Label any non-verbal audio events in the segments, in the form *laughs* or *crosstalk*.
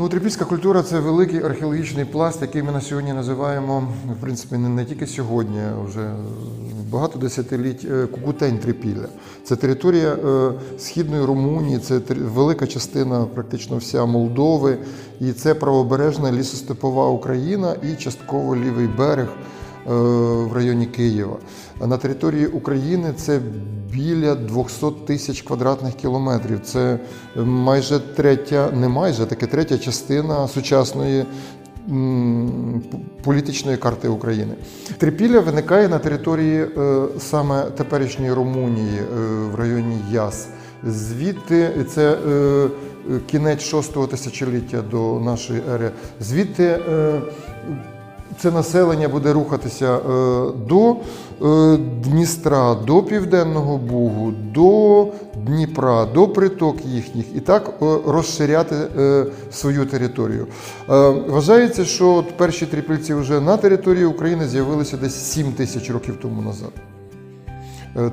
Ну, трипільська культура це великий археологічний пласт, який ми на сьогодні називаємо, в принципі, не, не тільки сьогодні, а вже багато десятиліть е, Кукутень Трипілля. Це територія е, східної Румунії, це тр... велика частина, практично вся Молдови, і це правобережна лісостепова Україна і частково лівий берег в районі Києва. На території України це біля 200 тисяч квадратних кілометрів. Це майже третя, не майже таке третя частина сучасної. Політичної карти України трипілля виникає на території е, саме теперішньої Румунії е, в районі Яс. Звідти це е, е, кінець шостого тисячоліття до нашої ери. Звідти е, це населення буде рухатися е, до е, Дністра, до Південного Бугу, до Дніпра, до приток їхніх і так е, розширяти свою територію. Вважається, що перші трипільці вже на території України з'явилися десь 7 тисяч років тому назад.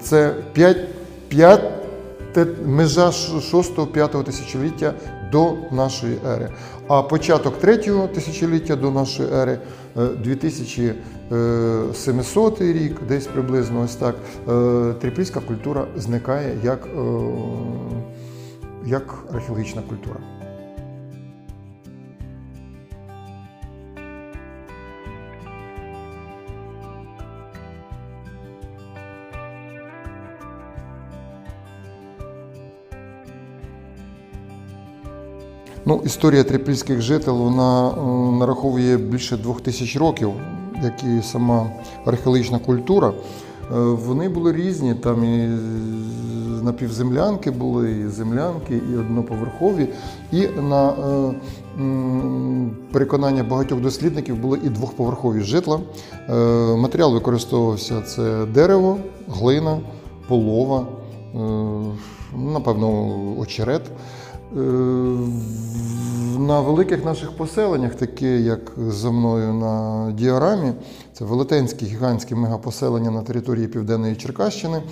Це 5, 5 межа 6-5 тисячоліття до нашої ери. А початок третього тисячоліття до нашої ери, е, 2700 рік, десь приблизно ось так, е, трипільська культура зникає як, е, як археологічна культура. Ну, історія трипільських жителів вона е, нараховує більше двох тисяч років, як і сама археологічна культура. Е, Вони були різні, там і напівземлянки були, і землянки, і одноповерхові. І на е, переконання багатьох дослідників були і двохповерхові житла. Матеріал використовувався це дерево, глина, полова, напевно, очерет. Е, На великих наших поселеннях, такі як за мною на діарамі, це велетенські гігантські мегапоселення на території Південної Черкащини, е,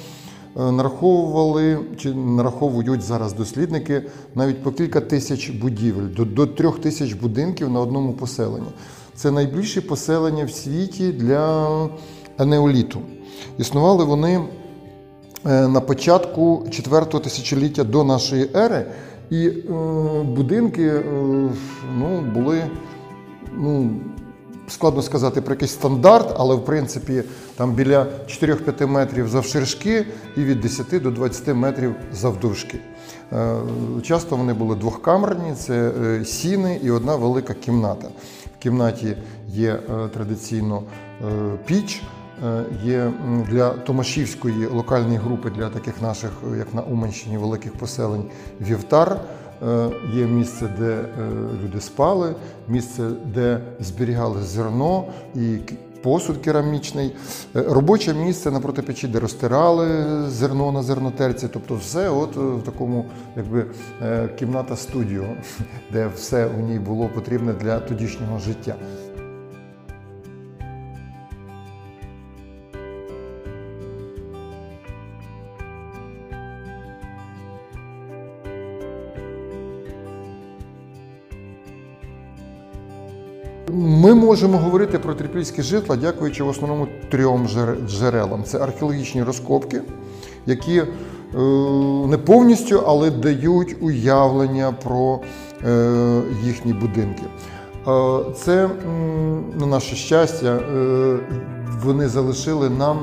нараховували чи нараховують зараз дослідники навіть по кілька тисяч будівель, до, до трьох тисяч будинків на одному поселенні. Це найбільші поселення в світі для енеоліту. Існували вони е, на початку 4-го тисячоліття до нашої ери, і е, будинки е, ну, були, ну, складно сказати про якийсь стандарт, але в принципі там біля 4-5 метрів завширшки і від 10 до 20 метрів завдовжки. Е, Часто вони були двохкамерні, це е, сіни і одна велика кімната. В кімнаті є е, традиційно е, піч, є для Томашівської локальної групи, для таких наших, е, як на Уманщині, великих поселень, вівтар. Е, Є місце, де е, люди спали, місце, де зберігали зерно і посуд керамічний, Е, робоче місце напроти печі, де розтирали зерно на зернотерці. Тобто, все от е, в такому, якби е, кімната студіо, *laughs* де все у ній було потрібне для тодішнього життя. Ми можемо говорити про трипільські житла, дякуючи в основному трьом джерелам: це археологічні розкопки, які е, не повністю, але дають уявлення про е, їхні будинки. Е, Це, на наше щастя, вони залишили нам.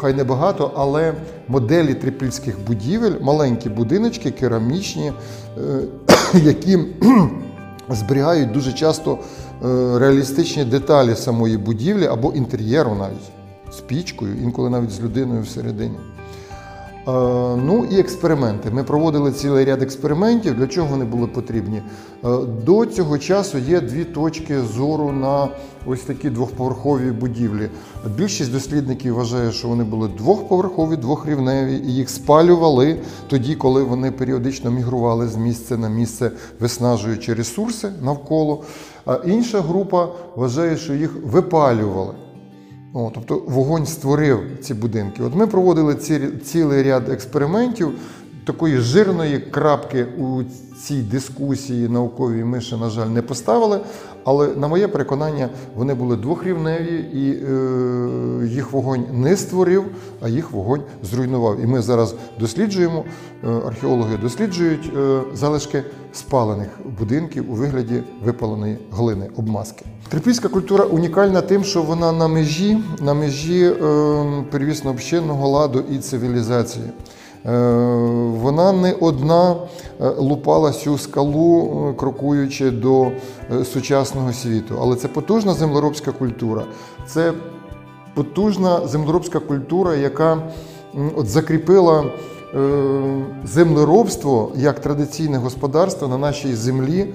Хай не багато, але моделі трипільських будівель, маленькі будиночки, керамічні, *coughs* які зберігають дуже часто реалістичні деталі самої будівлі або інтер'єру навіть з пічкою, інколи навіть з людиною всередині. Е, Ну і експерименти. Ми проводили цілий ряд експериментів. Для чого вони були потрібні? Е, До цього часу є дві точки зору на ось такі двохповерхові будівлі. Більшість дослідників вважає, що вони були двохповерхові, двохрівневі, і їх спалювали тоді, коли вони періодично мігрували з місця на місце, виснажуючи ресурси навколо. А інша група вважає, що їх випалювали. О, тобто вогонь створив ці будинки. От ми проводили ці, цілий ряд експериментів. Такої жирної крапки у цій дискусії науковій ми ще, на жаль, не поставили. Але на моє переконання, вони були двохрівневі, і е, їх вогонь не створив, а їх вогонь зруйнував. І ми зараз досліджуємо, е, археологи досліджують е, залишки спалених будинків у вигляді випаленої глини, обмазки. Трипільська культура унікальна тим, що вона на межі, на межі е, первісно общинного ладу і цивілізації. Е, Вона не одна е, лупала цю скалу, е, крокуючи до сучасного світу. Але це потужна землеробська культура. Це потужна землеробська культура, яка от закріпила землеробство як традиційне господарство на нашій землі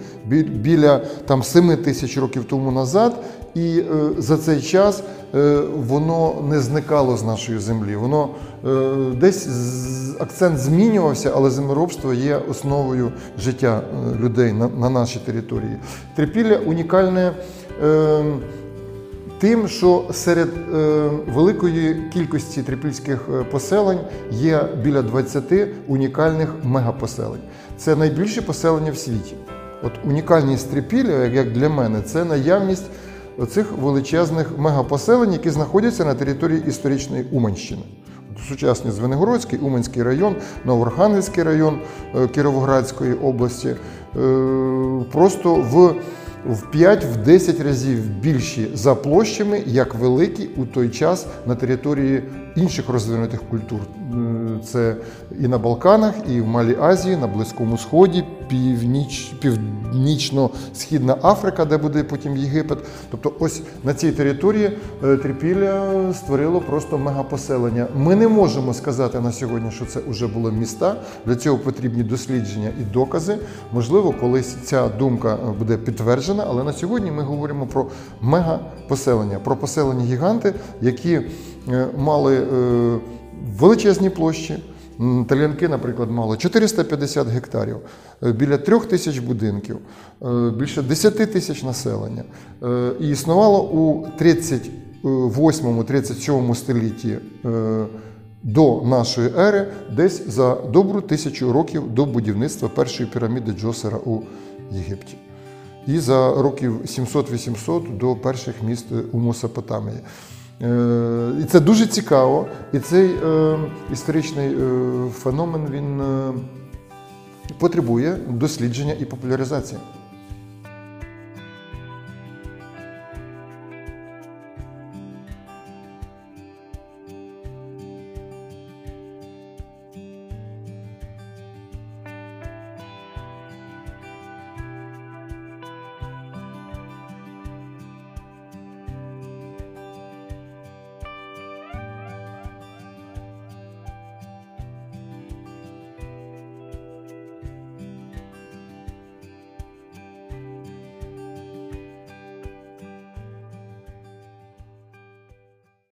біля там 7 тисяч років тому назад. І е, за цей час е, воно не зникало з нашої землі. Воно е, десь акцент змінювався, але землеробство є основою життя людей на, на нашій території. Трипілля унікальне. Тим, що серед великої кількості трипільських поселень є біля 20 унікальних мегапоселень. Це найбільші поселення в світі. От унікальність Трипілля, як для мене, це наявність цих величезних мегапоселень, які знаходяться на території історичної Уманщини. Сучасний Звенигородський, Уманський район, Новоархангельський район е, Кіровоградської області. е, Просто в в 5-10 разів більші за площами, як великі у той час на території інших розвинутих культур. Це і на Балканах, і в Малій Азії, на Близькому Сході, північ, північно-східна Африка, де буде потім Єгипет. Тобто, ось на цій території е, Трипілля створило просто мегапоселення. Ми не можемо сказати на сьогодні, що це вже були міста. Для цього потрібні дослідження і докази. Можливо, колись ця думка е, буде підтверджена, але на сьогодні ми говоримо про мегапоселення, про поселення гіганти, які е, мали величезні площі. Талянки, наприклад, мали 450 гектарів, е, біля трьох тисяч будинків, е, більше 10 тисяч населення. Е, І існувало у 38-37 столітті до нашої ери, десь за добру тисячу років до будівництва першої піраміди Джосера у Єгипті. І за років 700-800 до перших міст у Месопотамії. Е, І це дуже цікаво. І цей е, історичний е, феномен він потребує дослідження і популяризації.